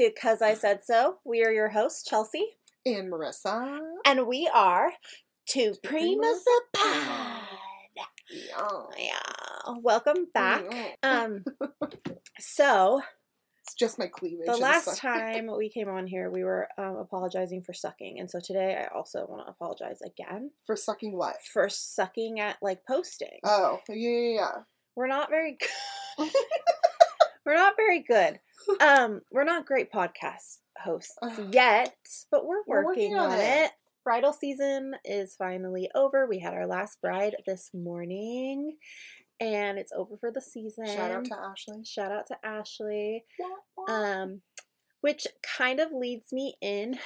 to Cuz I Said So. We are your hosts, Chelsea, and Marissa. and we are Two Primas a Pod. Yeah. Yeah, welcome back. Yeah. Um, so It's just my cleavage. the last time we came on here, we were um, apologizing for sucking, and so today I also want to apologize again For sucking what? for sucking at like posting. Oh, yeah, yeah, yeah. We're not very good. We're not very good. Um, we're not great podcast hosts yet, but we're We're working, working on on it. it. Bridal season is finally over. We had our last bride this morning, and it's over for the season. Shout out to Ashley. Shout out to Ashley. Um, which kind of leads me in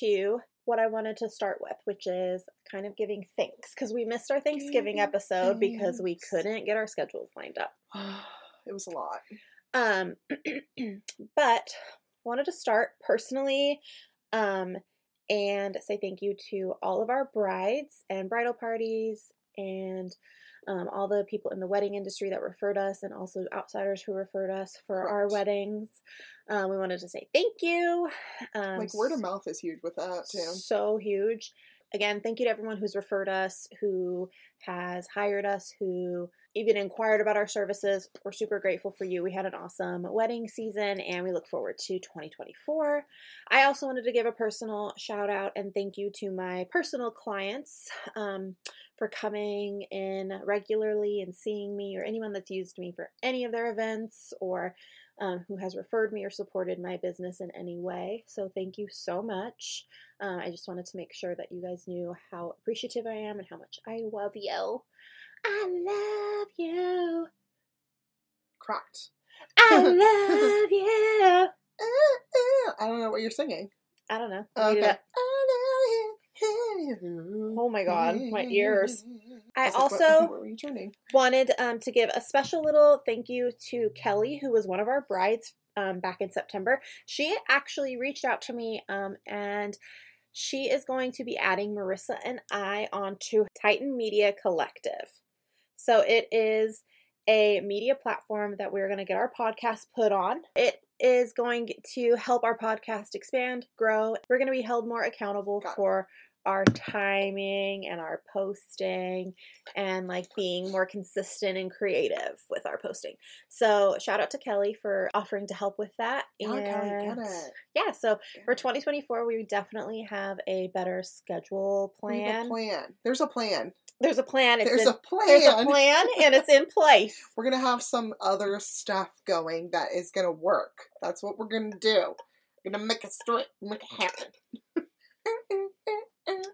to what I wanted to start with, which is kind of giving thanks because we missed our Thanksgiving Giving episode because we couldn't get our schedules lined up. it was a lot. Um, but wanted to start personally, um, and say thank you to all of our brides and bridal parties and um, all the people in the wedding industry that referred us and also outsiders who referred us for our weddings. Um, we wanted to say thank you. Um, Like word of mouth is huge with that too. so huge. Again, thank you to everyone who's referred us, who has hired us, who even inquired about our services. We're super grateful for you. We had an awesome wedding season and we look forward to 2024. I also wanted to give a personal shout out and thank you to my personal clients um, for coming in regularly and seeing me, or anyone that's used me for any of their events or um, who has referred me or supported my business in any way. So, thank you so much. Uh, I just wanted to make sure that you guys knew how appreciative I am and how much I love you. I love you. Cracked. I love you. I don't know what you're singing. I don't know. Okay. It up. Oh my God, my ears. I was like, what- also what were you turning? wanted um, to give a special little thank you to Kelly, who was one of our brides um, back in September. She actually reached out to me um, and she is going to be adding Marissa and I onto Titan Media Collective. So it is a media platform that we're going to get our podcast put on. It is going to help our podcast expand, grow. We're going to be held more accountable for our timing and our posting and like being more consistent and creative with our posting. So shout out to Kelly for offering to help with that. Yeah, Kelly, get And it. yeah, so for 2024, we definitely have a better schedule We have plan. a plan. There's a plan. There's a plan. It's There's in, a plan. there's a plan and it's in place. We're gonna have some other stuff going that is gonna work. That's what we're gonna do. We're gonna make it straight, make it happen.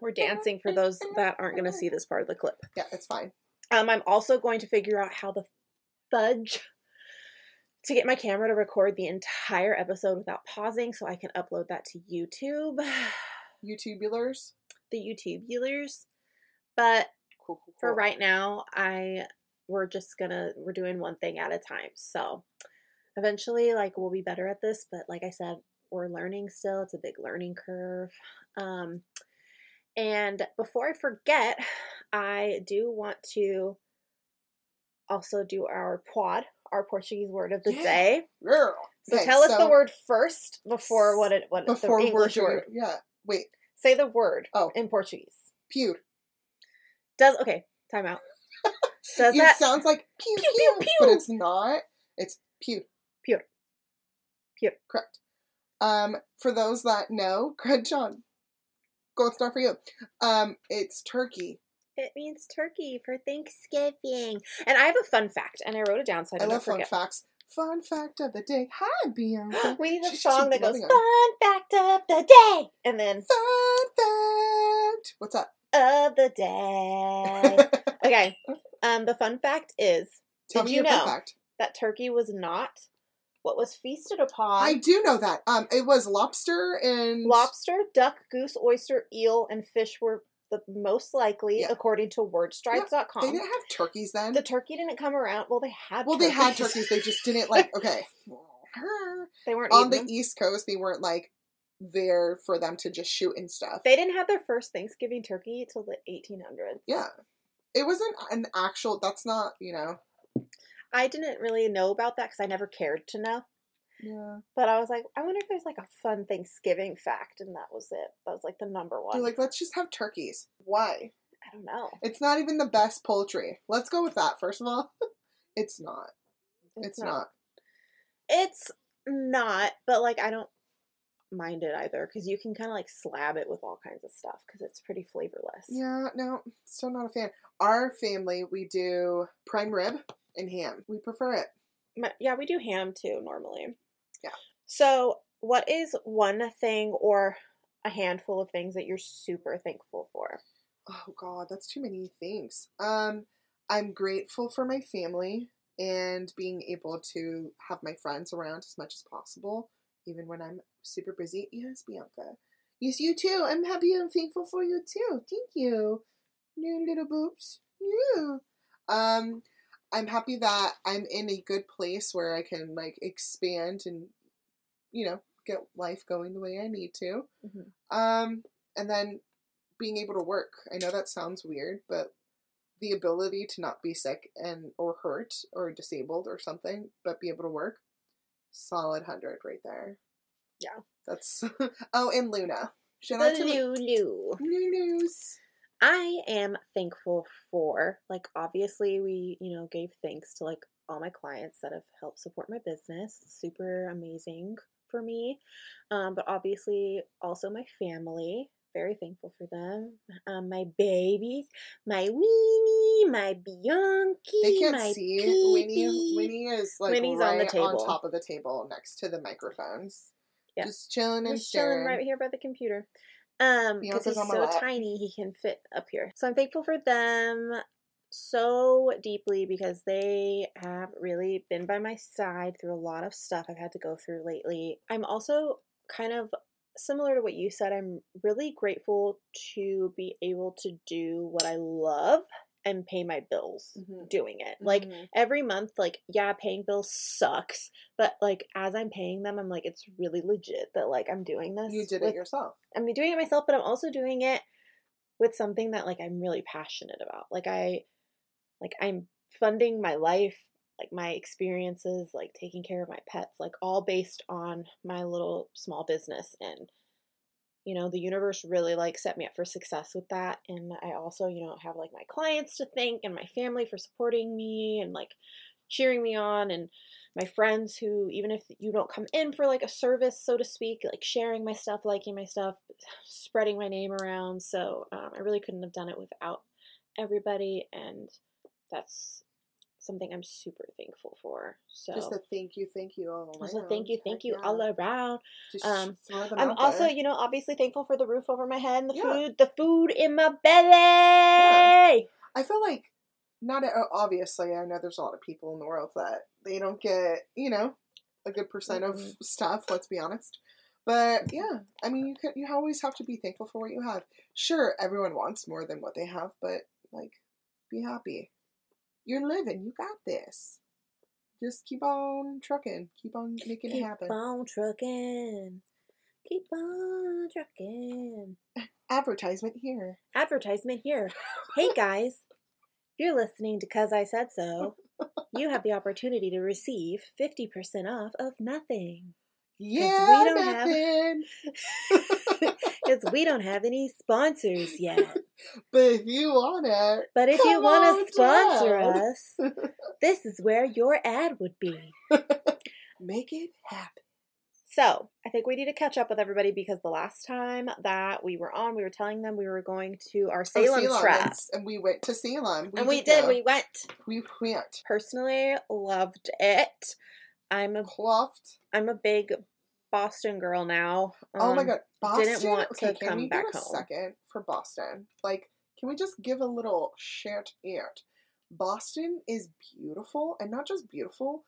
We're dancing for those that aren't going to see this part of the clip. Yeah, it's fine. Um, I'm also going to figure out how the fudge to get my camera to record the entire episode without pausing so I can upload that to YouTube, YouTubulars. the YouTubulars. But Cool, cool, for right now, I we're just gonna we're doing one thing at a time. So eventually, like we'll be better at this. But like I said, we're learning still. It's a big learning curve. Um, and before I forget, I do want to also do our quad, our Portuguese word of the Yeah. day. Girl. So Okay, tell us the word first before what it what before the English we're word. Yeah. Wait. Say the word Oh. in Portuguese. Pewed. Does okay? Time out. Does it that sounds like pew Pew, pew, pew, but pew. it's not. It's pewed. Pewed. Pewed. Correct. Um, for those that know, Greg John, gold star for you. Um, it's turkey. It means turkey for Thanksgiving. And I have a fun fact, and I wrote it down so I I love fun forget. facts. Fun fact of the day. Hi, Bianca. we need a song that goes loving "Fun on. fact of the day," and then Fun fact. What's up? Of the day. okay. Um, the fun fact is Tell Did me you fun know? fact. that turkey was not what was feasted upon. I do know that. Um, it was lobster and Lobster, duck, goose, oyster, eel, and fish were the most likely, Yeah. according to Wordstripes.com. They didn't have turkeys then. the turkey didn't come around. Well, they had. well, they had turkeys. turkeys. They just didn't like. Okay. They weren't On the them. East Coast, they weren't like there for them to just shoot and stuff. They didn't have their first Thanksgiving turkey till the 1800s. Yeah. It wasn't an actual. That's not. You know. I didn't really know about that because I never cared to know. Yeah. But I was like, I wonder if there's like a fun Thanksgiving fact, and that was it. That was like the number one. They're like, let's just have turkeys. Why? I don't know. It's not even the best poultry. Let's go with that, first of all. it's not. It's, not. It's not, but like I don't mind it either because you can kind of like slab it with all kinds of stuff because it's pretty flavorless. Yeah, no, still not a fan. Our family, we do prime rib and ham. We prefer it. My- Yeah, we do ham too normally. Yeah. So, what is one thing or a handful of things that you're super thankful for? Oh god, that's too many things. Um, I'm grateful for my family and being able to have my friends around as much as possible, even when I'm super busy. Yes, Bianca. Yes, you too. I'm happy and thankful for you too. Thank you. New little boobs. Yeah. Um, I'm happy that I'm in a good place where I can like expand and, you know, get life going the way I need to. Mhm. Um, and then being able to work. I know that sounds weird, but the ability to not be sick and or hurt or disabled or something, but be able to work, solid hundred right there. Yeah. That's oh, and Luna. Shout out The to Lu- Lulu. Lulu's. I am thankful for, like, obviously, we, you know, gave thanks to, like, all my clients that have helped support my business. It's super amazing for me. Um, but obviously, also my family. Very thankful for them. Um, my babies, my Weenie, my Bianchi, They can't my see Pee-Pee. Winnie. Winnie is like Winnie's right on the table. top of the table next to the microphones. Yeah. Just chilling and He's chilling staring. right here by the computer. Um, because he's so lap. tiny, he can fit up here. So I'm thankful for them so deeply because they have really been by my side through a lot of stuff I've had to go through lately. I'm also kind of similar to what you said. I'm really grateful to be able to do what I love and pay my bills Mhm. doing it. Like Mhm. every month like yeah paying bills sucks but like as i'm paying them i'm like it's really legit that like i'm doing this you did with, it yourself. i'm doing it myself but i'm also doing it with something that like i'm really passionate about like i like i'm funding my life like my experiences like taking care of my pets like all based on my little small business and you know the universe really like set me up for success with that and i also you know have like my clients to thank and my family for supporting me and like cheering me on and my friends who even if you don't come in for like a service so to speak like sharing my stuff liking my stuff spreading my name around so um, i really couldn't have done it without everybody and that's something i'm super thankful for so Just a thank you, thank you all around. just a thank you thank you yeah. all around Just um, I'm also, there. you know, obviously thankful for the roof over my head and the Yeah. food, the food in my belly. I feel like not obviously. I know there's a lot of people in the world that they don't get, you know, a good percent of Mhm. stuff. Let's be honest. But yeah, I mean, you could, you always have to be thankful for what you have. Sure, everyone wants more than what they have, but like, be happy. You're living. You got this. Just keep on trucking. Keep on making it happen. Keep on trucking. Keep on trucking. Advertisement here. Advertisement here. Hey guys, if you're listening to Cuz I Said So, you have the opportunity to receive 50% off of nothing. Yeah, we don't have- nothing. Because we don't have any sponsors yet. But if you want it, But if you want to sponsor down. us, this is where your ad would be. make it happen. So, I think we need to catch up with everybody because the last time that we were on, we were telling them we were going to our oh, Salem, Oh, trip. yes, and we went to Salem. and we did, go. we went. we went. Personally, loved it. I'm a Pluffed. I'm a big Boston girl now. oh my Um, god, Boston. didn't want to okay, can come we back a home. second for Boston? Like, can we just give a little shout out? Boston is beautiful, and not just beautiful,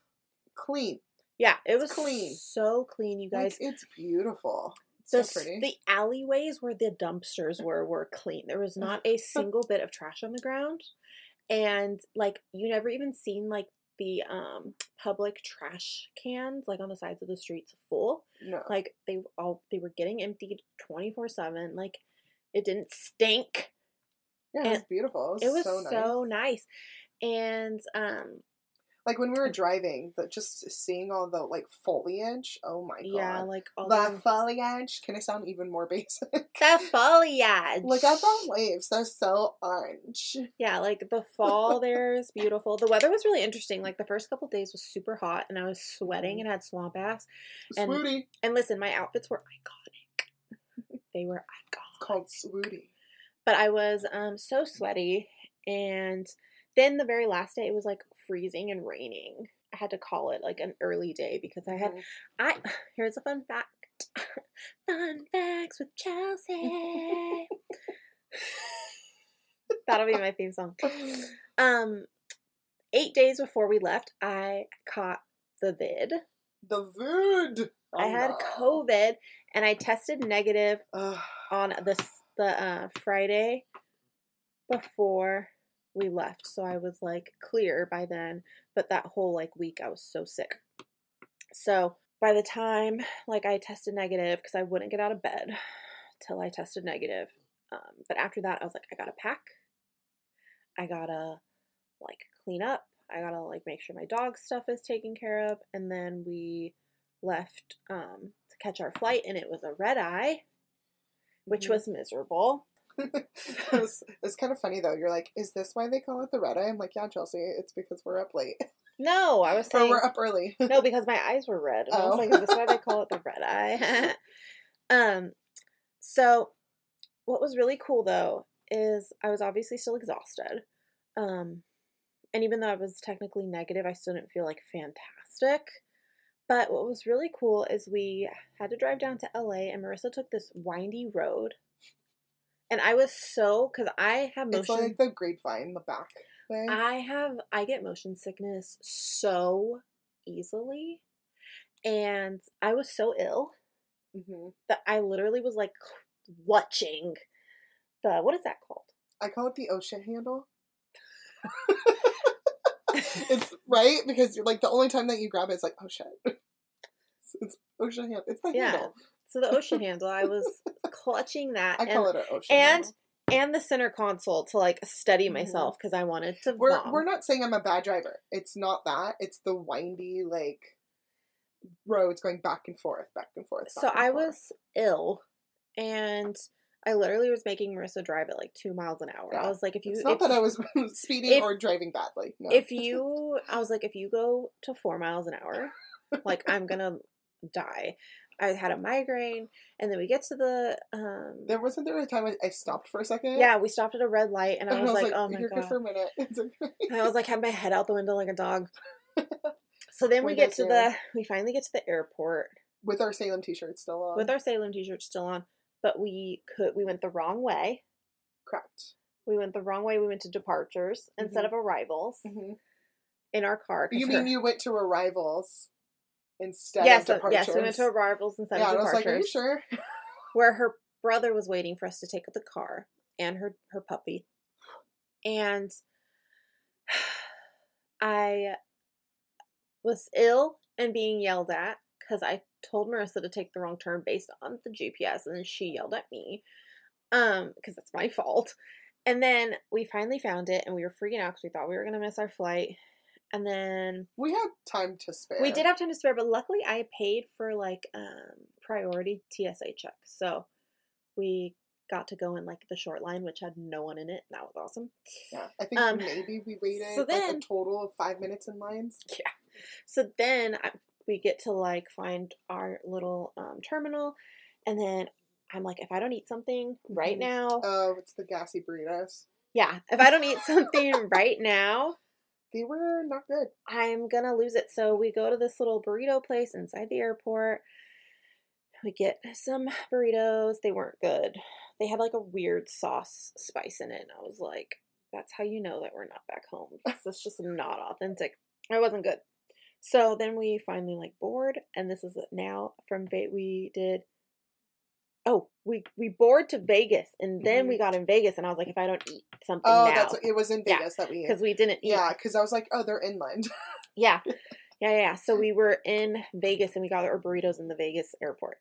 clean. Yeah, it was clean. so clean, you guys. Like, it's beautiful. The, so pretty. the alleyways where the dumpsters were were clean. There was not a single bit of trash on the ground. And like you never even seen like the um public trash cans like on the sides of the streets full. no, Like they all they were getting emptied 24/7. Like it didn't stink. yeah, it was beautiful. It was, It was so nice. so nice. And um Like when we were driving, the, just seeing all the like foliage. Oh my god. Yeah, like all the the, foliage. Can I sound even more basic? the foliage. Look at the leaves. They're so orange. Yeah, like the fall there is beautiful. The weather was really interesting. Like the first couple days was super hot and I was sweating and had swamp ass. And- Swooty. And listen, my outfits were iconic. They were iconic. Called Swooty. But I was um so sweaty and then the very last day it was like freezing and raining. I had to call it like an early day because I had Mhm. I here's a fun fact. fun facts with Chelsea. That'll be my theme song. Um, eight days before we left, I caught the vid. The vid. I had COVID, and I tested negative on this the uh, Friday before we left. So I was like clear by then, but that whole like week I was so sick. So by the time like I tested negative because I wouldn't get out of bed till I tested negative. Um, but after that, I was like, I gotta pack. I gotta like clean up. I gotta like make sure my dog stuff is taken care of. And then we left um, to catch our flight, and it was a red eye, which Mhm. was miserable. It's, it's kind of funny though. You're like, is this why they call it the red eye? I'm like, yeah, Chelsea. It's because we're up late No, I was or we're up early. no because my eyes were red. And I was Oh. like, is this why they call it the red eye? um, so what was really cool though is I was obviously still exhausted. Um, and even though I was technically negative, I still didn't feel like fantastic. But what was really cool is we had to drive down to LA, and Marissa took this windy road. And I was so because I have motion. It's like the grapevine, the back way. I have I get motion sickness so easily. And I was so ill hmm that I literally was like clutching the what is that called? I call it the ocean handle. it's right because you're like the only time that you grab it, it's like oh shit. It's, it's ocean handle. It's the Yeah. handle. So the ocean handle, I was clutching that I call and, it an ocean and handle. and the center console to like steady Mhm. myself because I wanted to We're we're not saying I'm a bad driver. It's not that. It's the windy like roads going back and forth, back and forth. so and I forth. was ill and I literally was making Marissa drive at like two miles an hour. I was like, if you It's not if, that I was speeding if- or driving badly. No. if you I was like, if you go to four miles an hour, like I'm gonna die. I had a migraine, and then we get to the um. there wasn't there a time I, I stopped for a second. yeah, we stopped at a red light, and I was, like, "Oh my "You're good god!" for a minute." It's okay. I was like, had my head out the window like a dog. So then we We get get to the, we finally get to the airport with our Salem T-shirt still on. with our Salem t-shirt still on, but we could, we went the wrong way. correct. We went the wrong way. We went to departures instead Mhm. of arrivals hmm in our car. You her- mean you went to arrivals instead Yes, of so, departures? yes, we went to arrivals instead yeah, of and I was departures. like, "Are you sure?" where her brother was waiting for us to take the car and her her puppy and i was ill and being yelled at because i told marissa to take the wrong turn based on the gps and then she yelled at me um because that's my fault and then we finally found it and we were freaking out because we thought we were going to miss our flight and then We had time to spare. we did have time to spare, but luckily I paid for like um priority TSA check, So we got to go in like the short line, which had no one in it. That was awesome. Yeah, I think Um, maybe we waited so like then- a total of five minutes in lines. Yeah. So then I, we get to like find our little um, terminal, and then I'm like, if I don't eat something right Mhm. now, Oh, it's the gassy burritos. yeah, if I don't eat something right now, They were not good. I'm gonna lose it. So we go to this little burrito place inside the airport. We get some burritos. They weren't good. They had like a weird sauce spice in it. And I was like, that's how you know that we're not back home. It's just not authentic. It wasn't good. So then we finally like board, and this is now from Ve- we did. Oh, we we board to Vegas, and then we mm-hmm. got in Vegas, and I was like, if I don't eat something Oh, now, that's it was in Yeah, Vegas that we because we didn't eat Yeah, because I was like, oh, they're inland. yeah. Yeah, yeah, yeah. So we were in Vegas and we got our burritos in the Vegas airport.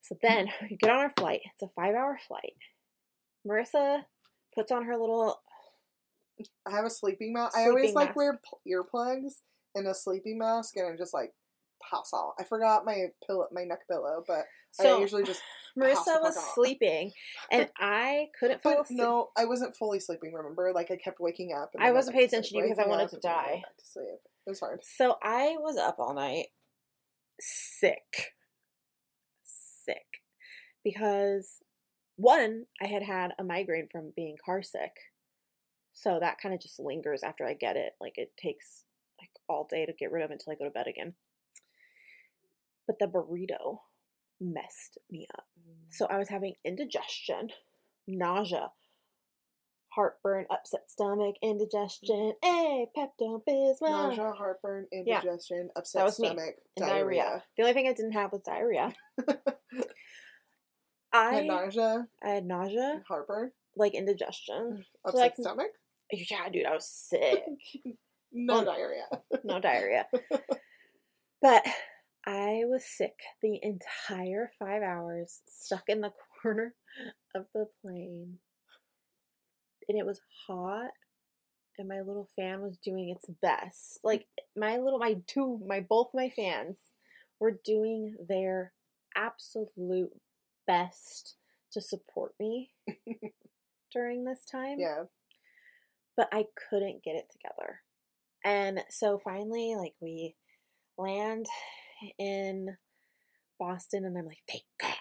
So then we get on our flight. It's a five hour flight. Marissa puts on her little I have a sleeping mask. I always Sleeping like wear pl- earplugs and a sleeping mask and I'm just like pass out. I forgot my pillow, my neck pillow, but So I usually just. Marissa was sleeping, and I couldn't fall asleep. no, I wasn't fully sleeping. Remember, like I kept waking up. I wasn't paying attention to you because I wanted to die. to sleep. It was hard. So I was up all night, sick, sick, because one, I had had a migraine from being car sick, so that kind of just lingers after I get it. Like it takes like all day to get rid of it until I go to bed again. But the burrito messed me up. Mm. So I was having indigestion, nausea, heartburn, upset stomach, indigestion, mm. eh, hey, Pepto Bismol. nausea, heartburn, Yeah. indigestion, upset was me. stomach, and diarrhea. The only thing I didn't have was diarrhea. I had nausea, I had nausea, heartburn, like indigestion. Mm. upset like- stomach, Yeah, dude, I was sick. no Well, diarrhea. No diarrhea. But I was sick the entire five hours, stuck in the corner of the plane. And it was hot, and my little fan was doing its best. Like my little, my two, my both my fans were doing their absolute best to support me during this time. Yeah, but I couldn't get it together. And so finally, like, we land in Boston, and I'm like, thank God,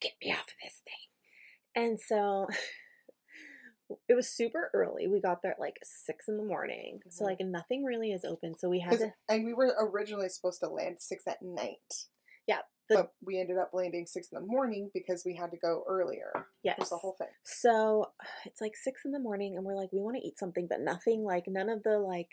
get me off of this thing. And so it was super early. We got there at like six in the morning. So, Mhm. like, nothing really is open. So we had to, and we were originally supposed to land six at night. Yeah, the- but we ended up landing six in the morning because we had to go earlier. It yes. was the whole thing. So it's like six in the morning, and we're like, we want to eat something, but nothing like none of the like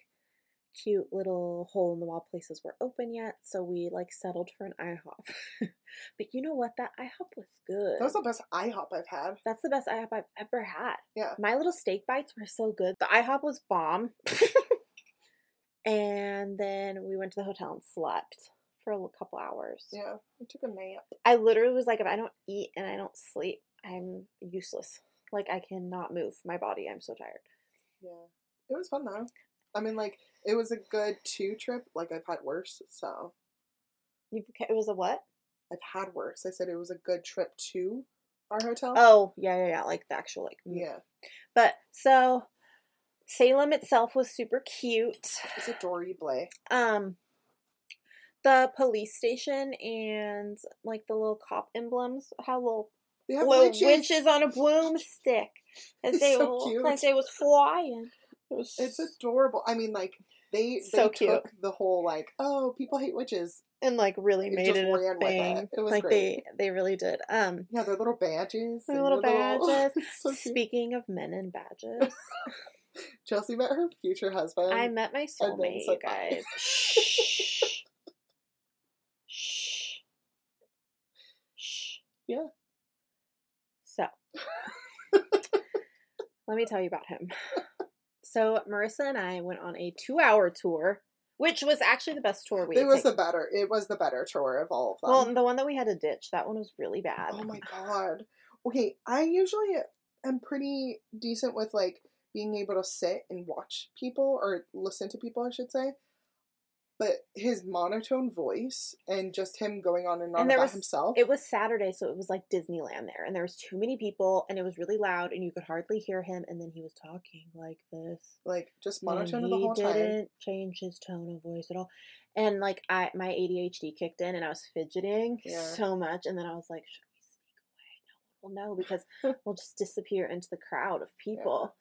cute little hole in the wall places were open yet. So we like settled for an IHOP. but you know what? That IHOP was good. That was the best IHOP I've had. That's the best IHOP I've ever had. Yeah. My little steak bites were so good. The IHOP was bomb. and then we went to the hotel and slept for a couple hours. Yeah, we took a nap. I literally was like, if I don't eat and I don't sleep, I'm useless. Like I cannot move my body. I'm so tired. Yeah, it was fun though. I mean, like it was a good two trip. Like I've had worse, so You it was a what? I've had worse. I said it was a good trip to our hotel. Oh yeah yeah yeah like the actual like yeah, But so Salem itself was super cute. it's adorable. Um, the police station and like the little cop emblems, how little They have little witches. witches on a broomstick as It's they so like they was flying. Was It's adorable. I mean, like they So they cute. took the whole like, oh, people hate witches. and like really It made it a with it. It was like great. they they really did. Um, Yeah, their little badges. Their little badges. So speaking of men and badges, Chelsea met her future husband. I met my soulmate, you guys. Shh. Shh. Shh. Yeah. So, let me tell you about him. So, Marissa and I went on a two hour tour, which was actually the best tour we it had was the better. It was the better tour of all of them. Well, the one that we had to ditch, that one was really bad. Oh my god. Okay, I usually am pretty decent with like being able to sit and watch people or listen to people, I should say. But his monotone voice and just him going on and on And about was- himself. It was Saturday, so it was like Disneyland there, and there was too many people, and it was really loud, and you could hardly hear him. And then he was talking like this, like just monotone he the whole time. didn't change his tone of voice at all. And like I, my ADHD kicked in, and I was fidgeting Yeah. so much, and then I was like, "Should we sneak away?" No, well, no, because we'll just disappear into the crowd of people.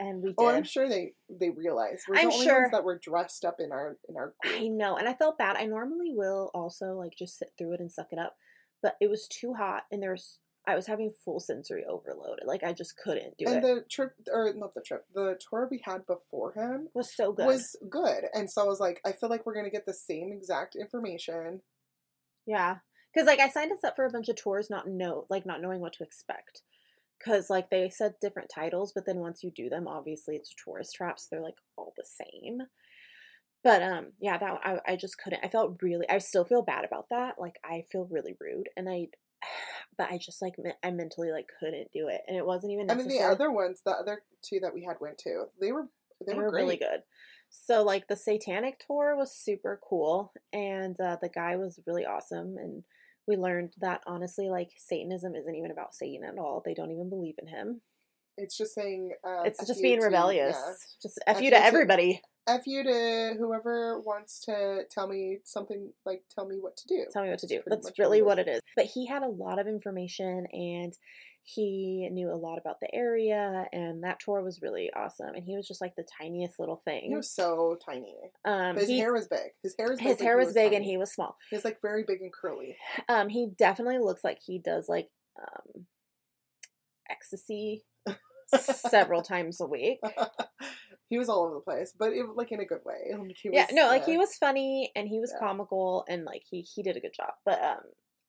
And we did. Oh, I'm sure they they realized we're I'm the only sure. ones that were dressed up in our in our I know, and I felt bad. I normally will also like just sit through it and suck it up, but it was too hot, and there was I was having full sensory overload. Like I just couldn't do And it. And the trip or not the trip, the tour we had before him was so good. was good. And so I was like, I feel like we're gonna get the same exact information. yeah, because like I signed us up for a bunch of tours, not know like not knowing what to expect. Because like they said different titles, but then once you do them, obviously it's tourist trap, so they're like all the same. But um, yeah, that I I just couldn't. I felt really. I still feel bad about that. Like I feel really rude, and I. But I just like I mentally like couldn't do it, and it wasn't even I mean the other ones, the other two that we had went to, they were they, they were, were really good. So like the satanic tour was super cool and uh, the guy was really awesome and we learned that honestly like Satanism isn't even about Satan at all. They don't even believe in him. It's just saying. Uh, It's just being to- rebellious. yeah. Just F, F you to to- everybody. F you to whoever wants to tell me something. Like tell me what to do. Tell me what to do. That's That's really what it is. But he had a lot of information and he knew a lot about the area and that tour was really awesome. And he was just like the tiniest little thing. He was so tiny, Um, but his he- hair was big. His hair was big, his hair he was big and he was small. He was like very big and curly. Um, he definitely looks like he does like um, ecstasy several times a week. he was all over the place, but it, like in a good way. He yeah, no, like uh, he was funny and he was Yeah. comical and like he he did a good job. But um,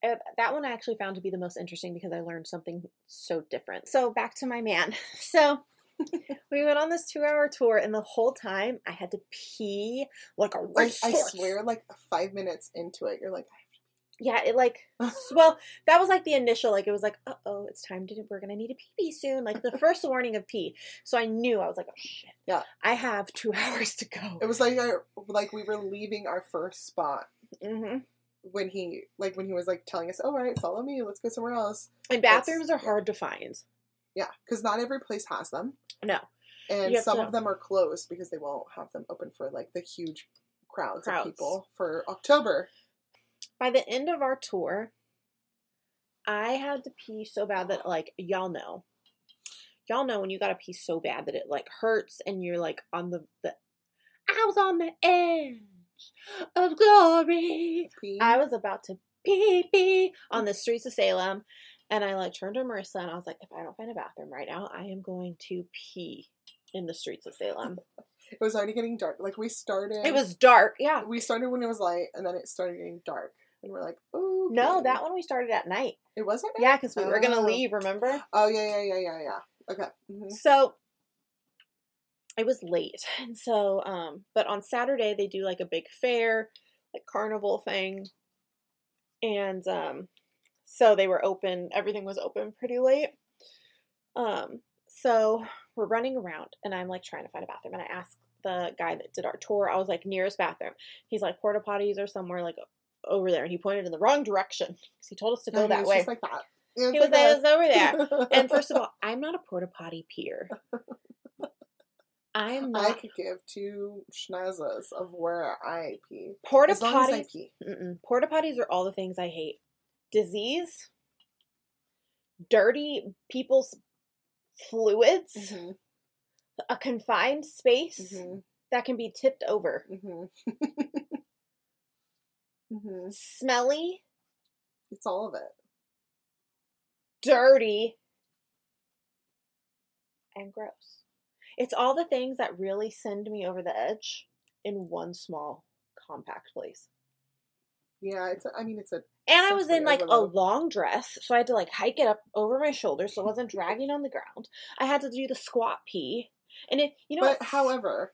that one I actually found to be the most interesting because I learned something so different. So back to my man. So. we went on this two-hour tour, and the whole time I had to pee like a I, racehorse. I swear, like five minutes into it, you're like, Yeah, it like well, that was like the initial like it was like, uh oh, it's time to we're gonna need a pee pee soon. Like the first warning of pee. So I knew I was like, oh shit. Yeah. I have two hours to go. it was like our, like we were leaving our first spot hmm when he like when he was like telling us, "All right, follow me, let's go somewhere else." And That's- bathrooms are hard to find. Yeah, because not every place has them, No. and some to- of them are closed because they won't have them open for like the huge crowds, Crowds. of people for October. By the end of our tour, I had to pee so bad that like y'all know. Y'all know when you gotta pee so bad that it like hurts and you're like on the, the I was on the edge of glory. I was about to pee pee on the streets of Salem. And I like turned to Marissa and I was like, if I don't find a bathroom right now, I am going to pee in the streets of Salem. It was already getting dark. Like we started. It was dark. Yeah. We started when it was light, and then it started getting dark, and we're like, "Oh No, that one we started at night. It wasn't. Yeah, because we were going to Oh. leave, remember? Oh yeah, yeah, yeah, yeah, yeah. Okay. hmm So it was late. And so, um, but on Saturday they do like a big fair, like carnival thing. And um, so they were open, everything was open pretty late. Um, so we're running around and I'm like trying to find a bathroom. And I asked the guy that did our tour, I was like, nearest bathroom. He's like, porta potties are somewhere like over there. And he pointed in the wrong direction because he told us to go that way. Like that. He was like that. over there. And first of all, I'm not a porta potty peer. I'm I could give two schnazzes of where I pee. porta as long as I potties. Porta potties are all the things I hate: disease, dirty people's fluids, Mhm, a confined space mhm, that can be tipped over, mhm. Mhm. smelly, It's all of it. dirty, and gross. It's all the things that really send me over the edge in one small, compact place. Yeah, it's. A, I mean, it's a. And I was in like a long dress, so I had to like hike it up over my shoulder, so it wasn't dragging on the ground. I had to do the squat pee. And it, you know, but however,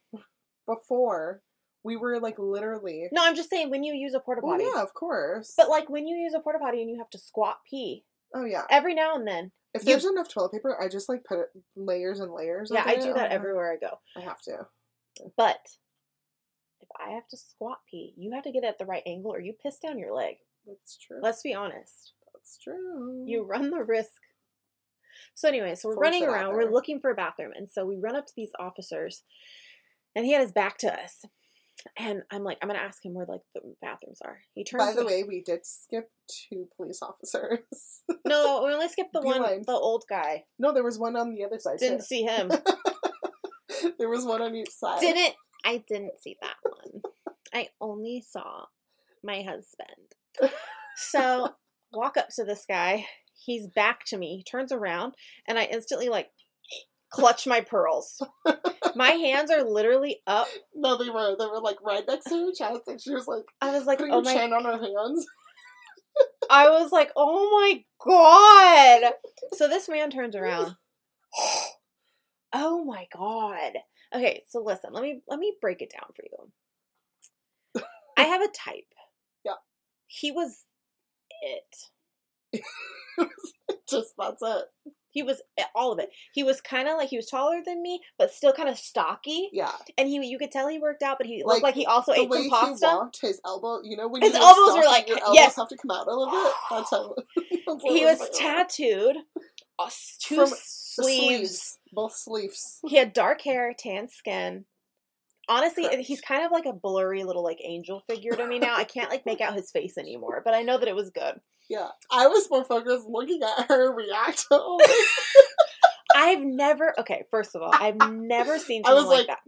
before we were like literally. no, I'm just saying when you use a porta Well, potty. yeah, of course. But like when you use a porta potty and you have to squat pee oh yeah, every now and then. If there's enough toilet paper, I just like put it layers and layers. Yeah, I it. do that Oh, everywhere I go. I have to. But if I have to squat pee, you have to get it at the right angle or you piss down your leg. That's true. Let's be honest. That's true. you run the risk. So anyway, so we're Force running around, we're looking for a bathroom, and so we run up to these officers, and he had his back to us, and I'm like, I'm gonna ask him where like the bathrooms are. He turns. By the way, we did skip two police officers. no, we only skipped the one, the old guy. no, there was one on the other side. Didn't too. see him. there was one on each side. Didn't I? Didn't see that one. I only saw my husband. So walk up to this guy. He's back to me. He turns around, and I instantly like clutch my pearls. My hands are literally up. No, they were. They were like right next to her chest, and she was like I was like, putting oh her my chin on her hands. I was like, oh my god. So this man turns around. oh my god. Okay, so listen, let me let me break it down for you. I have a type. Yeah. He was it. Just that's it. He was eh, all of it. He was kind of like he was taller than me, but still kind of stocky. Yeah. And he, you could tell he worked out, but he Like, looked like he also ate some he pasta. walked, his elbow, you know, when His elbows were like- your elbows yes. have to come out a little bit. That's how. that's He was like. tattooed, uh, two From the sleeves. both sleeves. He had dark hair, tan skin. Honestly, Correct. he's kind of like a blurry little like angel figure to me now. I can't like make out his face anymore, but I know that it was good. Yeah, I was more focused looking at her react to all this. I've never okay, first of all, I've never seen I was like, like- that.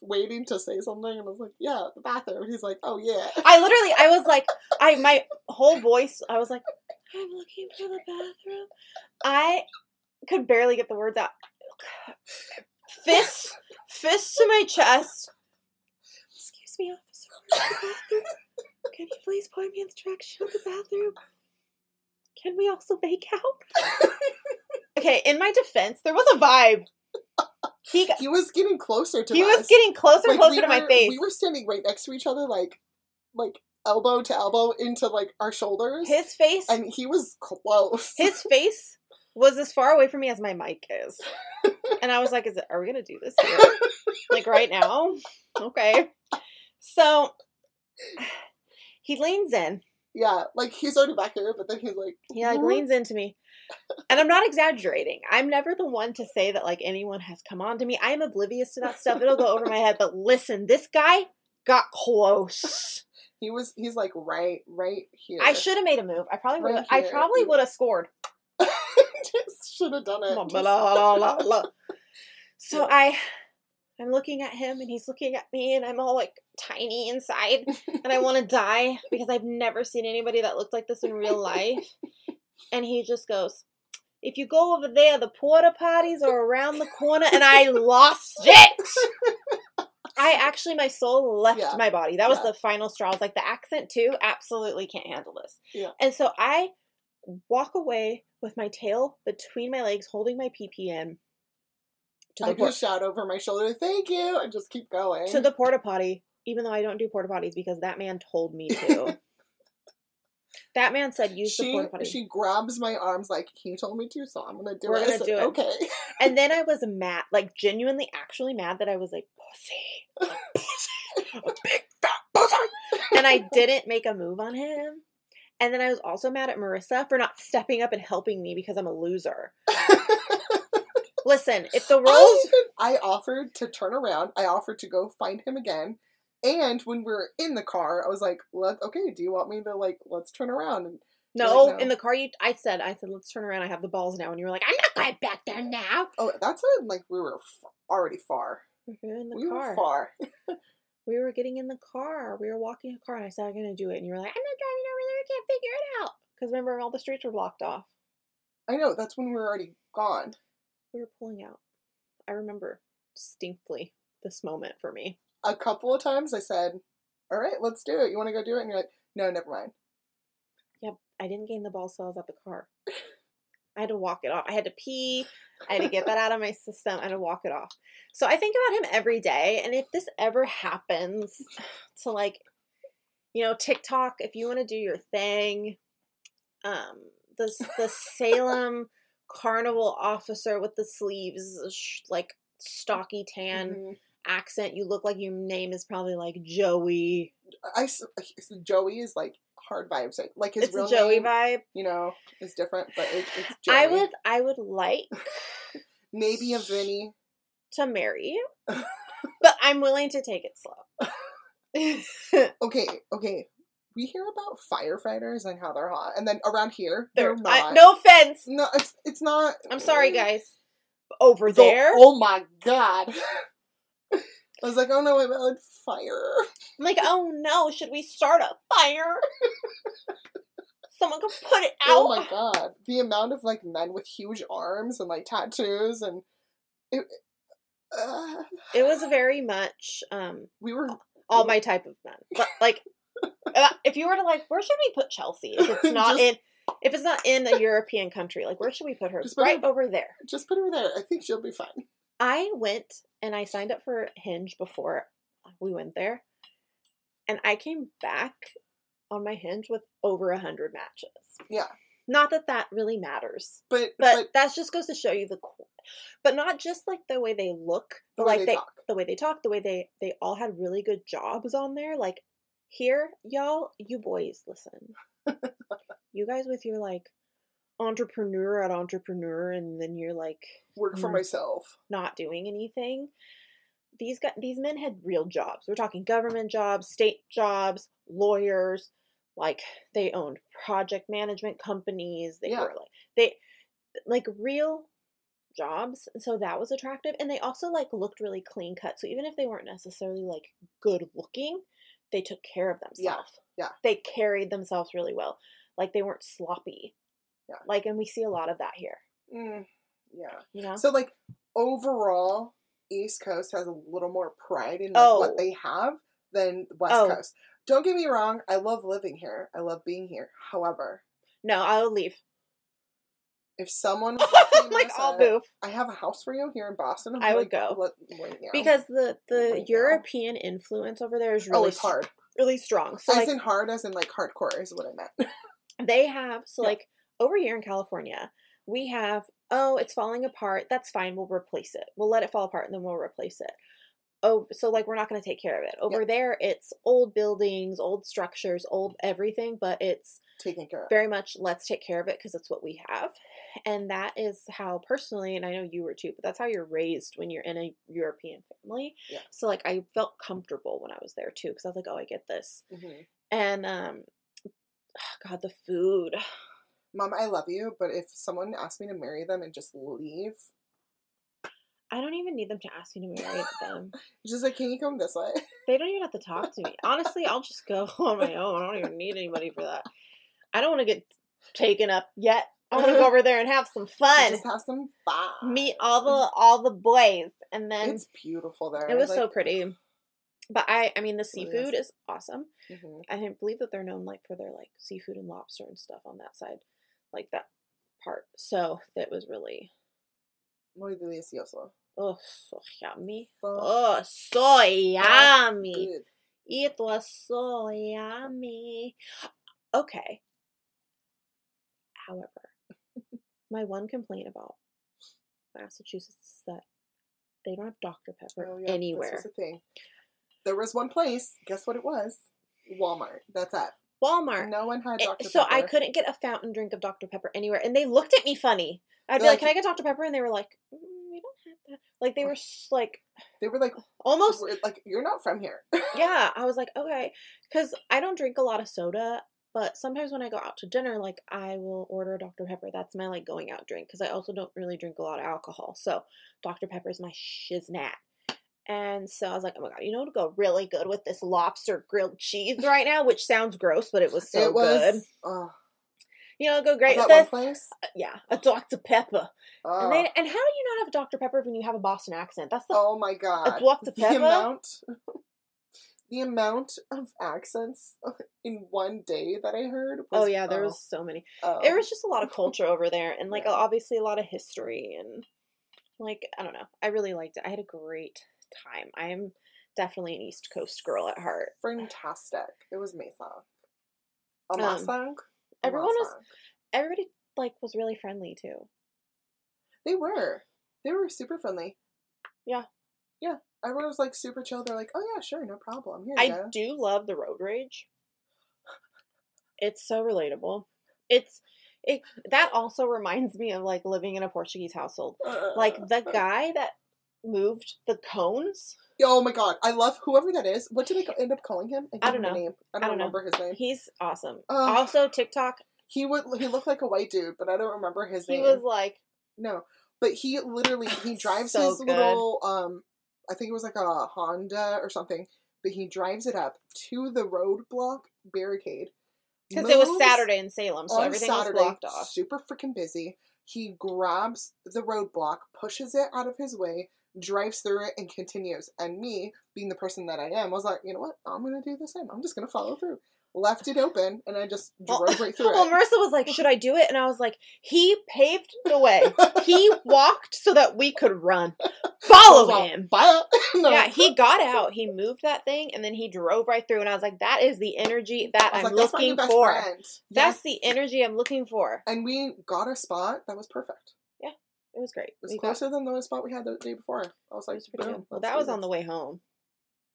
waiting to say something, and I was like, "Yeah, the bathroom." He's like, "Oh yeah." I literally I was like I my whole voice I was like I'm looking for the bathroom. I could barely get the words out. Fists fists to my chest. Excuse me, officer. the bathroom? Can you please point me in the direction of the bathroom? Can we also make out? Okay, in my defense, there was a vibe. He He was getting closer to he us. was getting closer, Like, closer we to my were- face. We were standing right next to each other, like, like elbow to elbow into like our shoulders, his face, and he was close. his face was as far away from me as my mic is, and I was like, "Is it? Are we gonna do this here? like right now? Okay." So he leans in. Yeah, like he's already back there, but then he's like, He like "What?" leans into me. And I'm not exaggerating. I'm never the one to say that like anyone has come on to me. I am oblivious to that stuff. It'll go over my head. But listen, this guy got close. He was. He's like right, right here. I should have made a move. I probably would. Right have I probably would have scored. just should have done it. Blah, Just- blah, blah, blah, blah. So I, I'm looking at him and he's looking at me and I'm all like tiny inside and I want to die because I've never seen anybody that looked like this in real life. And he just goes, "If you go over there, the porta potties are around the corner," and I lost it. I actually, my soul left Yeah. my body. That was Yeah. the final straw. I was like, the accent too, absolutely can't handle this. Yeah. And so I walk away with my tail between my legs, holding my PPM. to the I por- just shout over my shoulder, "Thank you," and just keep going. to the porta potty, even though I don't do porta potties because that man told me to. that man said use the she porta potty. she grabs my arms like he told me to, so I'm gonna do We're it. I gonna do it. Okay. and then I was mad, like genuinely, actually mad that I was like pussy, pussy, a big fat pussy, and I didn't make a move on him. And then I was also mad at Marissa for not stepping up and helping me because I'm a loser. Listen, if the roles I, even, I offered to turn around. I offered to go find him again. And when we were in the car, I was like, "Let okay, do you want me to like let's turn around?" And no, like, no. in the car you I said I said let's turn around. I have the balls now, and you were like I'm not going back there now. oh, that's when like we were f- already far. We were in the we car. were far. We were getting in the car. We were walking a car, and I said I'm gonna do it, and you were like I'm not driving over there. I can't figure it out because remember all the streets were blocked off. I know that's when we were already gone. We were pulling out. I remember distinctly this moment for me. A couple of times I said, "All right, let's do it. You want to go do it?" And you're like, "No, never mind." Yep, I didn't gain the ball was at the car. I had to walk it off. I had to pee. I had to get that out of my system. I had to walk it off. So I think about him every day. And if this ever happens to like, you know, TikTok, if you want to do your thing, um, the the Salem carnival officer with the sleeves, like stocky tan Mhm. Accent, you look like your name is probably like Joey. I Joey is like hard vibes. Like, like his it's real Joey name, vibe. you know, is different, but it, it's Joey. I would I would like maybe a Vinny. to marry you, but I'm willing to take it slow. Okay, okay. We hear about firefighters and how they're hot, and then around here they're, They're- not. I- no offense. no, it's it's not. I'm sorry, guys. Over The- there, oh my god. I was like, oh no, I meant like fire. I'm like, oh no, should we start a fire? Someone could put it out. Oh my god, the amount of like men with huge arms and like tattoos and it, uh, It was very much um we were all my type of men. But like, uh, if you were to like, where should we put Chelsea? If it's not Just- in, if it's not in a European country, like where should we put her? Just put right her- over there. just put her there. I think she'll be fine. I went and I signed up for Hinge before we went there, and I came back on my Hinge with over a hundred matches. Yeah. Not that that really matters, But but, but, that just goes to show you the, but not just like the way they look, the but way like they they, the way they talk, the way they they all had really good jobs on there. Like here, y'all, you boys, listen, you guys with your like entrepreneur at entrepreneur, and then you're like Work for myself. not doing anything. These guys, these men had real jobs. We're talking government jobs, state jobs, lawyers. Like they owned project management companies. They Yeah. were like they like real jobs. So that was attractive. And they also like looked really clean cut. So even if they weren't necessarily like good looking, they took care of themselves. yeah, yeah. They carried themselves really well. Like they weren't sloppy. Yeah. Like and we see a lot of that here. Mm, yeah. You know? So like overall, East Coast has a little more pride in like, Oh. what they have than West Oh. Coast. Don't get me wrong, I love living here. I love being here. However, no, I'll leave. if someone was like, I'll move. I have a house for you here in Boston, I'm I would like, go. Let, because the the. European influence over there is oh, really it's hard. really strong. So as like in hard, as in like hardcore is what I meant. they have so Yeah. like over here in California, we have oh it's falling apart. That's fine. We'll replace it. We'll let it fall apart and then we'll replace it. Oh, so like we're not going to take care of it. Over there, it's old buildings, old structures, old everything, but it's Taken care of. very much let's take care of it because it's what we have and that is how personally and i know you were too but that's how you're raised when you're in a european family Yeah. so like i felt comfortable when i was there too because i was like oh i get this Mhm. and um god the food Mom, I love you, but if someone asked me to marry them and just leave, i don't even need them to ask me to marry them just like, can you come this way? they don't even have to talk to me honestly i'll just go on my own i don't even need anybody for that i don't want to get taken up yet i want to go over there and have some fun Just have some fun. meet all the all the boys and then It's beautiful there. It was so pretty. But I I mean the really is. seafood is awesome. mhm. I believe that they're known like for their like seafood and lobster and stuff on that side. Like that part. So that was really Muy delicioso. oh so yummy. So Oh so yummy. good. It was so yummy. Okay. However, my one complaint about Massachusetts is that they don't have Dr. Pepper Oh, yeah, This anywhere. was the thing. There was one place. Guess what it was? Walmart. That's it. Walmart. No one had It- Dr. so I couldn't get a fountain drink of Dr. Pepper anywhere, and they looked at me funny. I'd be They're like, "Can I get Dr. Pepper?" And they were like, mm, "We don't have that." Like they were like They were like, almost. like you're not from here. Yeah, I was like, okay, because I don't drink a lot of soda, but sometimes when I go out to dinner, like I will order a Dr. Pepper. That's my like going out drink because I also don't really drink a lot of alcohol. So Dr. Pepper is my shiznat. And so I was like, oh my god, you know what would go really good with this lobster grilled cheese right now, which sounds gross, but it was so it was. good. Oh, You know, go great that with this. place. Uh, yeah, a Dr. Pepper. Oh, And, they, and how do you not have a Dr. Pepper when you have a Boston accent? That's the oh my god. a Dr. Pepper. The amount. The amount of accents in one day that I heard. Oh was, Oh yeah, there oh, was so many. oh. There was just a lot of culture over there and like Yeah. obviously a lot of history and like I don't know. I really liked it. I had a great time. I'm definitely an East Coast girl at heart. fantastic. It was amazing. Um, Amazing. everyone was- Everybody like was really friendly too. They were. They were super friendly. Yeah. Yeah. Everyone was like super chill. They're like, oh yeah, sure, no problem. Here I go. do love the road rage. It's so relatable. It's it that also reminds me of like living in a Portuguese household. Like the guy that moved the cones, Oh my god, I love whoever that is. What did they end up calling him? I can't don't know. Name. I I don't, don't know. remember his name. he's awesome. Ugh. also TikTok, He would. He looked like a white dude, but I don't remember his he name. He was like No, but he literally he drives So his good. little um, I think it was like a Honda or something, but he drives it up to the roadblock barricade because it was Saturday in Salem, so everything Saturday, was blocked off. super freaking busy. He grabs the roadblock, pushes it out of his way, drives through it, and continues. And me, being the person that I am, I was like, you know what? I'm gonna do the same. I'm just gonna follow through. Left it open, and I just Well- drove right through Well, it. Marissa was like, "Should I do it?" And I was like, "He paved the way. He walked so that we could run. follow was him. Bye. No. Yeah, he got out. He moved that thing, and then he drove right through. And I was like, "That is the energy that I'm like, that's my new looking for. friend. That's Yes. the energy I'm looking for." And we got a spot that was perfect. It was great. It was We got- closer than the spot we had the day before. I was it like, was pretty good. Well, that was on the way home.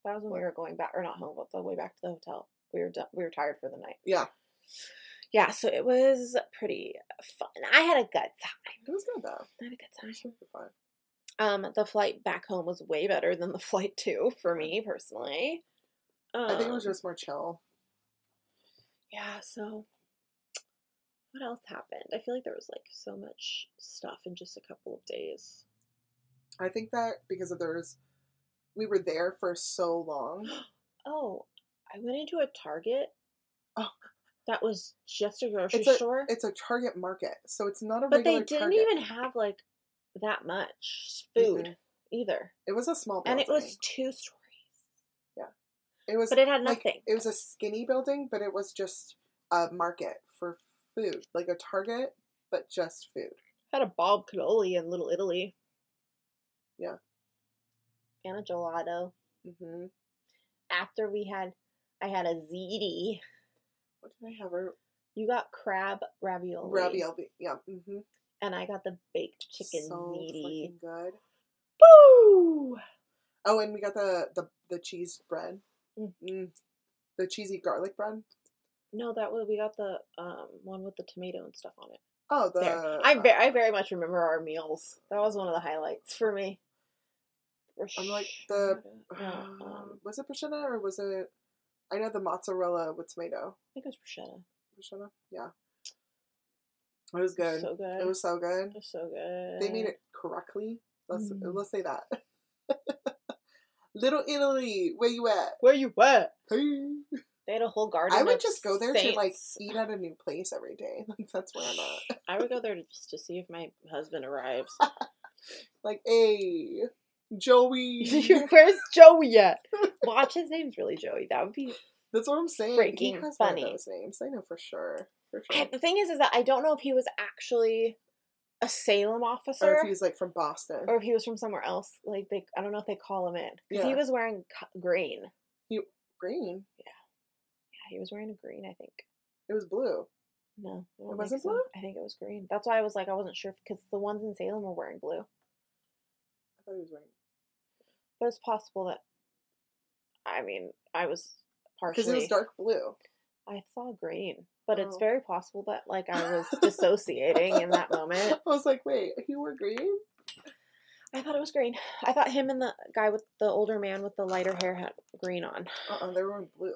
That was when we were going back, or not home, but the way back to the hotel. We were done, we were tired for the night. Yeah, Yeah, so it was pretty fun. I had a good time. it was good though. I had a good It time. was super fun. Um, the flight back home was way better than the flight to for me personally. Um, I think it was just more chill. yeah. So, what else happened? I feel like there was like so much stuff in just a couple of days. I think that because of there was, we were there for so long. Oh, I went into a Target. Oh. that was just a grocery It's a store, it's a Target market, so it's not a but they didn't Target. even have like that much food Mhm. either, It was a small and building. it was two stories, Yeah, It was but it had like, nothing. it was a skinny building, but it was just a market for food, like a Target, but just food. had a Bob Cannoli in Little Italy. Yeah. And a gelato. hmm After we had, I had a ziti. What did I have? You got crab ravioli. ravioli. Yeah. hmm And I got the baked chicken so ziti. good. Boo! Oh, and we got the the, the cheese bread. Mm. Mm. The cheesy garlic bread. No, that was we got the um one with the tomato and stuff on it. Oh, the there, I ve- uh, I very much remember our meals. That was one of the highlights for me. I'm like the um, was it bruschetta or was it? I know the mozzarella with tomato. I think it was bruschetta. Bruschetta. Yeah. It was good. So good. it was so good. It was so good. They made it correctly. Let's Mm. let's say that. Little Italy, where you at? Where you at? Hey. They had a whole garden. I would just go there to like eat at a new place every day. Like that's where I'm at. I would go there to, just to see if my husband arrives. Like, hey, Joey. Where's Joey at? Watch his name's really Joey. That would be. That's what I'm saying. Freaking funny. those names. I know for sure. For I, sure. the thing is, is that I don't know if he was actually a Salem officer, Or if he was like from Boston. or if he was from somewhere else. Like they, I don't know if they call him in because he was wearing green. Green. Yeah, he was wearing a green. I think. It was blue. No, It wasn't blue? I think it was green. That's why I was like, I wasn't sure because the ones in Salem were wearing blue. I thought he was wearing. But it's possible that. I mean, I was partially Because it was dark blue. I saw green, but it's Oh. very possible that like I was dissociating in that moment. I was like, wait, you were green? I thought it was green. I thought him and the guy with the older man with the lighter hair had green on. Uh uh they were wearing blue.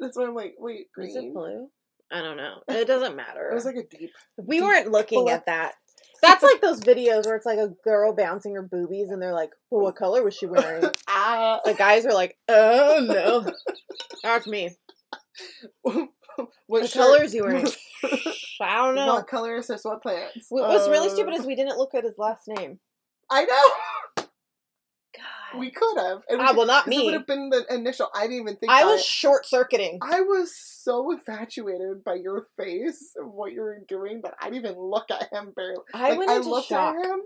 That's why I'm like, wait, Is it green? blue? I don't know. It doesn't matter. It was like a deep. we deep weren't looking blue. at that. That's like those videos where it's like a girl bouncing her boobies and they're like, well, what color was she wearing? ah. the guys are like, oh no. That's me. what What shirt? color is he wearing? I don't know. What color is this? What pants? What- What's really Uh, stupid is we didn't look at his last name. I know. We could have. And we Ah, could- well, not 'cause It me. would have been the initial. I didn't even think. I was short circuiting. I was so infatuated by your face and what you were doing that I didn't even look at him barely. I like, went I into looked shock. at him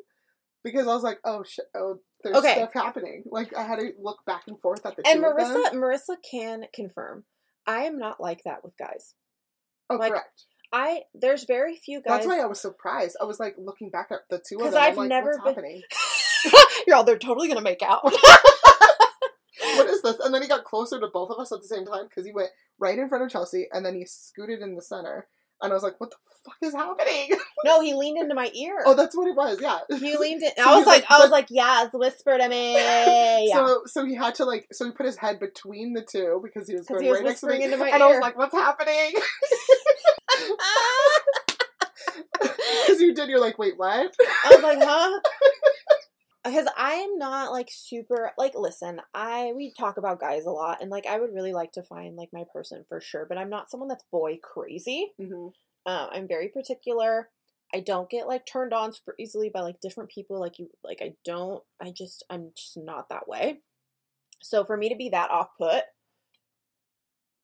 because I was like, "Oh shit! Oh, there's Okay. stuff happening." Like I had to look back and forth at the And two of them. And marissa, Marissa can confirm. I am not like that with guys. Oh, like, correct. I there's very few guys. That's why I was surprised. I was like looking back at the two of them. Because I've like, never What's been- happening? You're all they're totally gonna make out. what is this? And then he got closer to both of us at the same time because he went right in front of Chelsea and then he scooted in the center. And I was like, "What the fuck is happening?" no, he leaned into my ear. oh, that's what it was. Yeah. he leaned in. So I was like, like- I was like, yes, whisper to me. Yeah. So so he had to like so he put his head between the two because he was going he was right next to me. into my and I was like, "What's happening?" Because you did. You're like, "Wait, what?" I was like, huh? Because I'm not like super like listen, I we talk about guys a lot and like I would really like to find like my person for sure, but I'm not someone that's boy crazy. hmm Um, I'm very particular. I don't get like turned on super easily by like different people. Like you, like I don't. I just I'm just not that way. So for me to be that off put,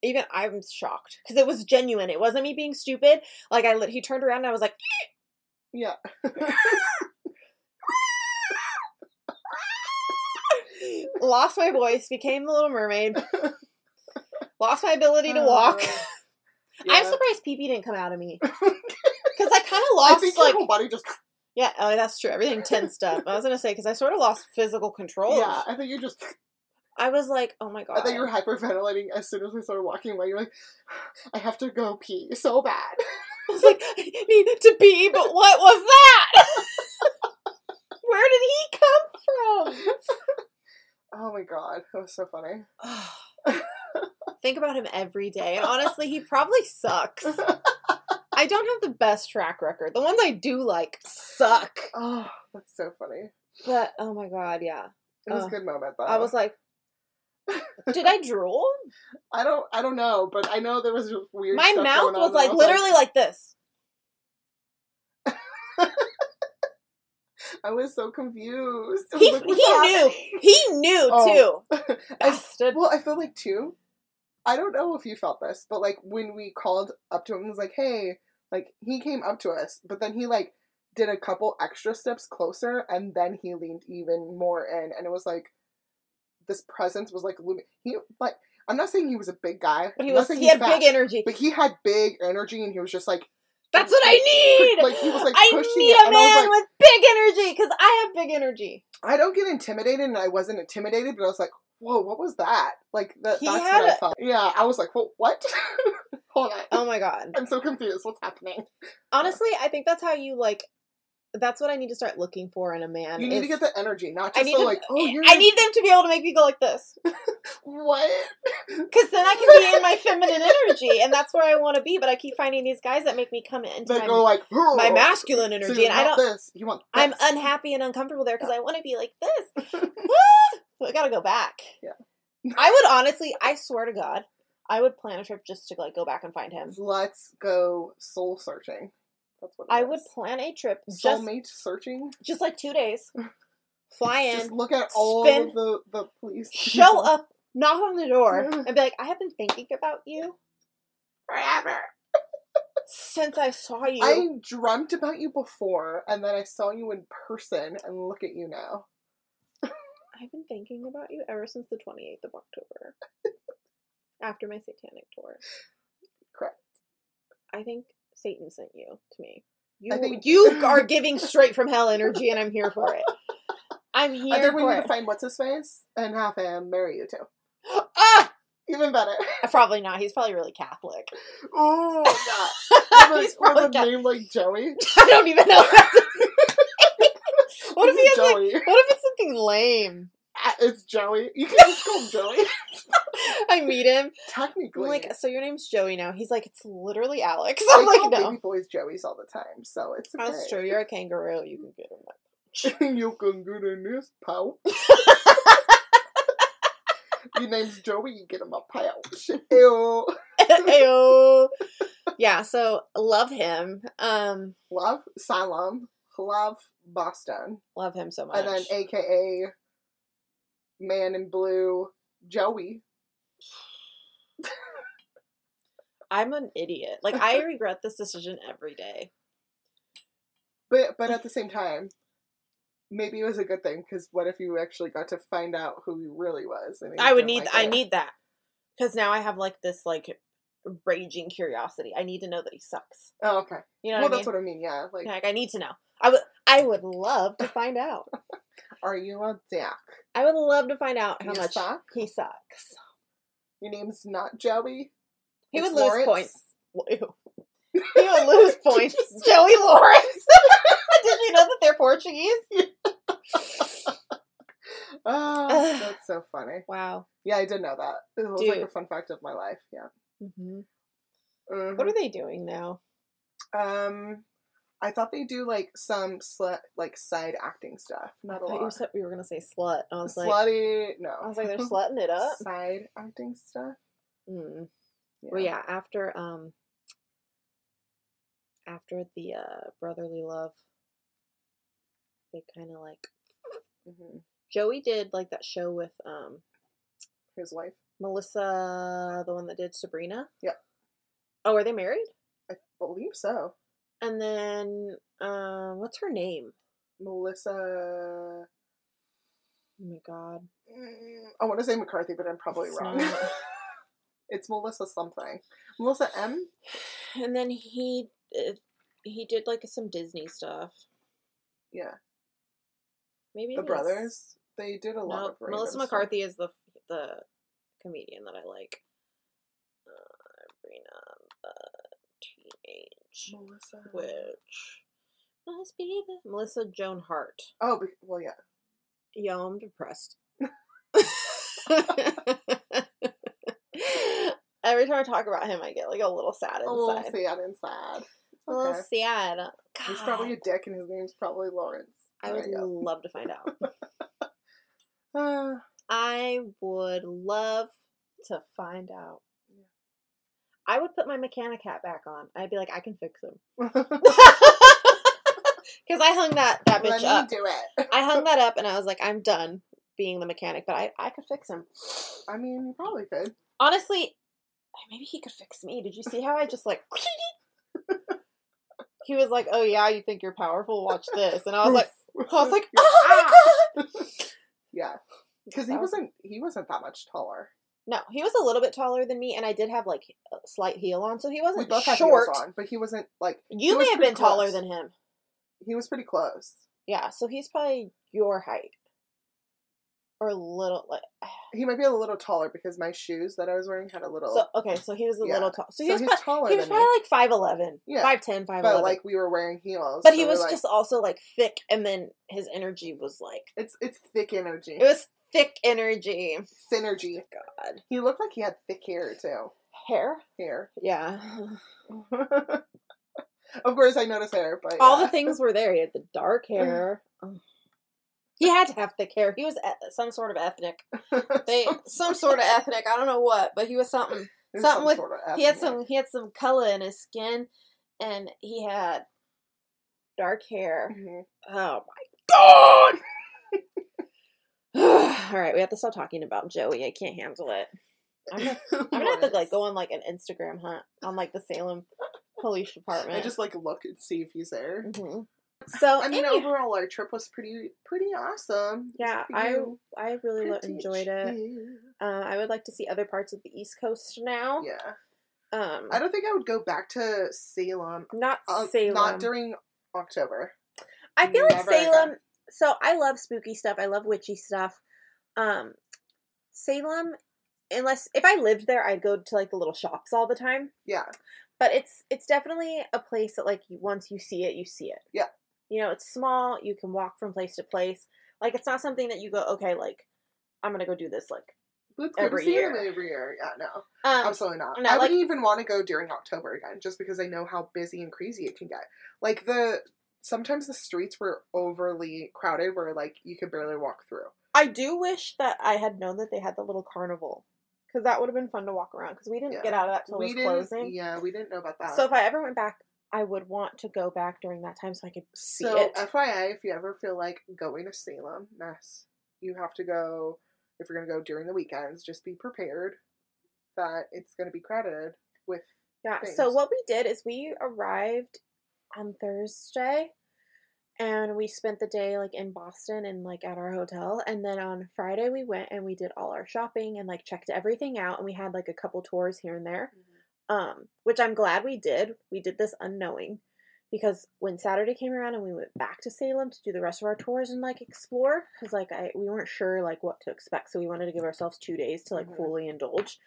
even I'm shocked because it was genuine. It wasn't me being stupid. Like I, lit- he turned around and I was like, Yeah. lost my voice, became the Little Mermaid, lost my ability to walk. Uh, I'm surprised pee pee didn't come out of me because I kind of I lost think like your whole body just. yeah. Oh, that's true. Everything tensed up. I was gonna say because I sort of lost physical control. Yeah, I think you just. I was like, oh my god. I think you were hyperventilating as soon as we started walking away. You're like, I have to go pee so bad. I was like, I need to pee, but what was that? Where did he come from? Oh my god, that was so funny. Think about him every day. And honestly, he probably sucks. I don't have the best track record. The ones I do like suck. Oh, that's so funny. But oh my god, yeah. It was Oh. a good moment though. I was like, did I drool? I don't, I don't know, but I know there was weird. My stuff mouth was like literally like this. I was so confused. Was He, like, he knew. He knew Oh. too. I, well, I feel like too. I don't know if you felt this, but like when we called up to him, and was like, "Hey," like he came up to us, but then he like did a couple extra steps closer, and then he leaned even more in, and it was like this presence was like looming. He like I'm not saying he was a big guy, But he I'm was he had fat, big energy. but he had big energy, and he was just like That's what I need. Like, he was, like, I pushing need it, a and I was man like- with big energy because I have big energy. I don't get intimidated, and I wasn't intimidated, but I was like, "Whoa, what was that?" Like that, He that's had what I a- felt. Yeah, I was like, "Well, what?" Hold on, Oh my god. I'm so confused. What's happening? Honestly, I think that's how you like. That's what I need to start looking for in a man. you need to get the energy, not I just need the to- like, "Oh, you're." I need them to be able to make me go like this, what? because then I can be in my feminine energy, and that's where I want to be. But I keep finding these guys that make me come into That my, go like my masculine So energy, you and I want don't. This. You want. I'm unhappy and uncomfortable there because I want to be like this. so I gotta go back. Yeah. I would honestly, I swear to God, I would plan a trip just to like go back and find him. Let's go soul searching. That's what I would plan a trip just soulmate searching. just like two days. Fly in, Just look at all spin- of the the police. show up, knock on the door, and be like, I have been thinking about you forever. since I saw you. I dreamt about you before, and then I saw you in person, and look at you now. I've been thinking about you ever since the 28th of October. After my satanic tour. Correct. I think Satan sent you to me. You, I think- you are giving straight from hell energy, and I'm here for it. I'm I here think we for need it. to find what's his face and have him marry you too. ah! Even better. Probably not. He's probably really Catholic. Oh yeah. With He's a, probably with a name like Joey. I don't even know. What, if he has like? Joey? What if it's something lame? It's Joey. You can just call him Joey. I meet him. I'm Technically, like, so your name's Joey now. He's like, it's literally Alex. I'm like, call no. baby boys Joeys all the time, so it's okay. That's true. You're a kangaroo. You can get him. you can get in this pouch. Your name's Joey. You get him a pouch. Ew. Ayo. Yeah. So love him. Um, Love Salem. Love Boston. love him so much. And then AKA Man in Blue Joey. I'm an idiot. Like I regret this decision every day. But but at the same time, maybe it was a good thing because what if you actually got to find out who he really was? I would need. like I need that because now I have like this like raging curiosity. I need to know that he sucks. Oh, okay. You know well, what I that's mean? what I mean. Yeah. Like, Like I need to know. I would. I would love to find out. are you a dick? I would love to find out how You much suck? he sucks. Your name's not Joey. He It's would lose Lawrence? points. He would lose points. Joey Lawrence. Did you know that they're Portuguese? Oh, that's so funny. Wow. Yeah, I did know that. It was like a fun fact of my life. Yeah. hmm Mhm. What are they doing now? Um, I thought they do like some slut, like side acting stuff. Not a thought you lot. said we were gonna say slut. I was like, Slutty, no. I was like, they're slutting it up. Side acting stuff. Mm. Well, yeah. After um, after the uh brotherly love, they kind of like hmm Joey did like that show with um His wife. Melissa, the one that did Sabrina. Yep. Oh, are they married? I believe so. And then, um, what's her name? Melissa Oh my god. Mm, I want to say McCarthy, but I'm probably It's wrong. not. it's Melissa something. Melissa M. And then he uh, he did like some Disney stuff. Yeah, Maybe the brothers. They did a lot No, of random Melissa stuff. McCarthy is the the comedian that I like. Uh, the Teenage Melissa. Witch. Must be the Melissa Joan Hart. Oh, be- well, yeah. Yo, I'm depressed. Every time I talk about him, I get like a little sad inside. A little inside. sad and sad. A little okay. sad. He's probably a dick, and his name's probably Lawrence. I would There love to find out. go. I would love to find out. I would put my mechanic hat back on. I'd be like, I can fix him. Because I hung that, that Let bitch me up. do it. I hung that up and I was like, I'm done being the mechanic, but I, I could fix him. I mean, you probably could. Honestly, maybe he could fix me. Did you see how I just like. he was like, Oh, yeah, you think you're powerful? Watch this. And I was like, I was like, Oh my god! yeah, because he wasn't he wasn't that much taller. No, he was a little bit taller than me, and I did have like a slight heel on, so he wasn't we both had heels on, but he wasn't like You was may have been taller than him. he was pretty close. Yeah, so he's probably your height. Or a little like He might be a little taller because my shoes that I was wearing had a little. so okay, so he was a Yeah. little tall. So so he was, he's prob- taller he was than me. probably like five eleven. Yeah. Five ten, five but eleven. like we were wearing heels. but so he was like, just also like thick and then his energy was like It's it's thick energy. it was thick energy. synergy. God. He looked like he had thick hair too. Hair? Hair. Yeah. of course, I noticed hair, but All yeah. the things were there. He had the dark hair. Oh. He had to have thick hair. He was e- some sort of ethnic. They some sort of ethnic. I don't know what, but he was something. There's something some with- sort of He had some. He had some color in his skin, and he had dark hair. Mhm. Oh my god! All right, we have to stop talking about Joey. I can't handle it. I'm gonna, I'm gonna have to like go on like an Instagram hunt on like the Salem Police Department. I just like look and see if he's there. Mhm. So I mean, any- overall, our trip was pretty pretty awesome. Yeah, I I really lo- enjoyed it. Uh, I would like to see other parts of the East Coast now. Yeah, Um, I don't think I would go back to Salem. not Uh, Salem. Not during October. I feel like Salem. again. So I love spooky stuff. I love witchy stuff. Um, Salem, unless if I lived there, I'd go to like the little shops all the time. Yeah, But it's it's definitely a place that like once you see it, you see it. Yeah. You know, it's small. You can walk from place to place. Like it's not something that you go, okay, like I'm gonna go do this. Like, let's Every year. every year. Yeah, no, um, absolutely not. no, I like- wouldn't even want to go during October again, just because I know how busy and crazy it can get. Like the sometimes the streets were overly crowded, where like you could barely walk through. I do wish that I had known that they had the little carnival because that would have been fun to walk around because we didn't Yeah. get out of that till it was closing. Yeah, we didn't know about that. So if I ever went back, I would want to go back during that time so I could see So, it. FYI, if you ever feel like going to Salem, Mass, you have to go. If you're gonna go during the weekends, just be prepared that it's gonna be crowded with. yeah. So what we did is we arrived on Thursday, and we spent the day like in Boston and like at our hotel, and then on Friday we went and we did all our shopping and like checked everything out, and we had like a couple tours here and there. um, which I'm glad we did. We did this unknowing because when Saturday came around and we went back to Salem to do the rest of our tours and like explore, because like I we weren't sure like what to expect, so we wanted to give ourselves two days to like Mhm. fully indulge.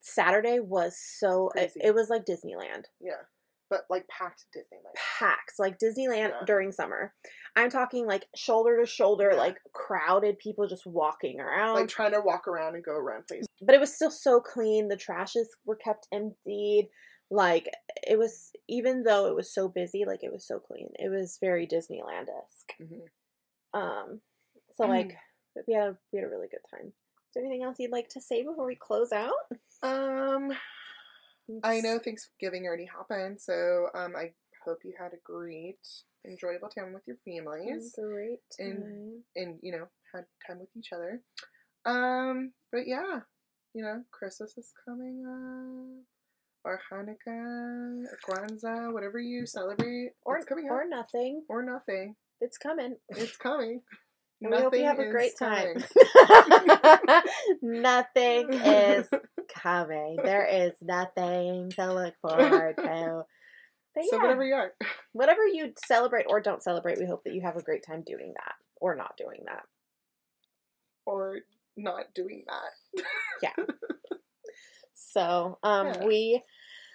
Saturday was so it, it was like Disneyland Yeah, but like packed Disneyland. packed like Disneyland Yeah. during summer. I'm talking like shoulder to shoulder, Yeah. like crowded people just walking around. Like trying to walk around and go around places. but it was still so clean. The trashes were kept emptied. Like it was, even though it was so busy, like it was so clean. It was very Disneyland esque. Mhm. Um, so like we had a we had a really good time. Is there anything else you'd like to say before we close out? Um, I know Thanksgiving already happened, so um, I hope you had a great, enjoyable time with your families. Great And- time. and you know had time with each other. Um, but yeah, you know, Christmas is coming up, or Hanukkah, or Kwanzaa, whatever you celebrate, Or it's coming or nothing. or nothing. It's coming. It's coming. And we hope you have a great time. nothing is coming. There is nothing to look forward to. But So yeah, whatever you are. whatever you celebrate or don't celebrate, we hope that you have a great time doing that or not doing that. Or not doing that. Yeah. So, um, Yeah. we,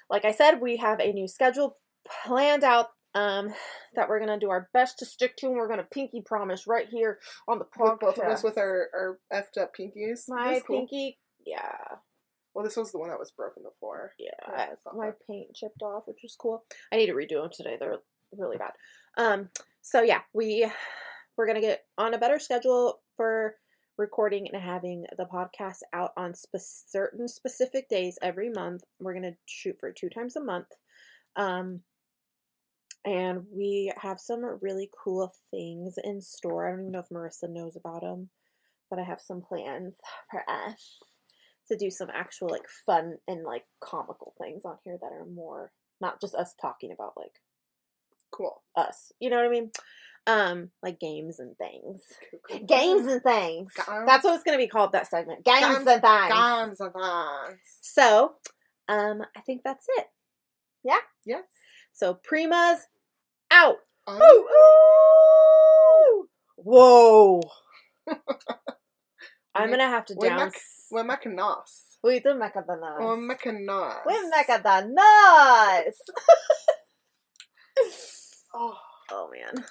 like I said, we have a new schedule planned out. Um, that we're gonna do our best to stick to, and we're gonna pinky promise right here on the podcast. With both of us with our, our effed up pinkies. my cool. pinky, yeah, Well, this was the one that was broken before. yeah, Yeah, I- I saw my that. paint chipped off, which was cool. I need to redo them today. They're really bad. Um, so yeah, we we're gonna get on a better schedule for recording and having the podcast out on spe- certain specific days every month. We're gonna shoot for two times a month. Um, and we have some really cool things in store. I don't even know if Marissa knows about them, but I have some plans for us to do some actual like fun and like comical things on here that are more not just us talking about like Cool. us. You know what I mean? Um, like games and things. Games and things. Games. That's what it's gonna be called. That segment. Games, Games- and things. Guns and guns. So, um, I think that's it. Yeah. Yes. So Prima's out. Um, Ooh, ooh. Whoa. I'm gonna have to we down. mac- We're making nos. We do nuts. We're making nos. We make the nuts. Oh, Oh man.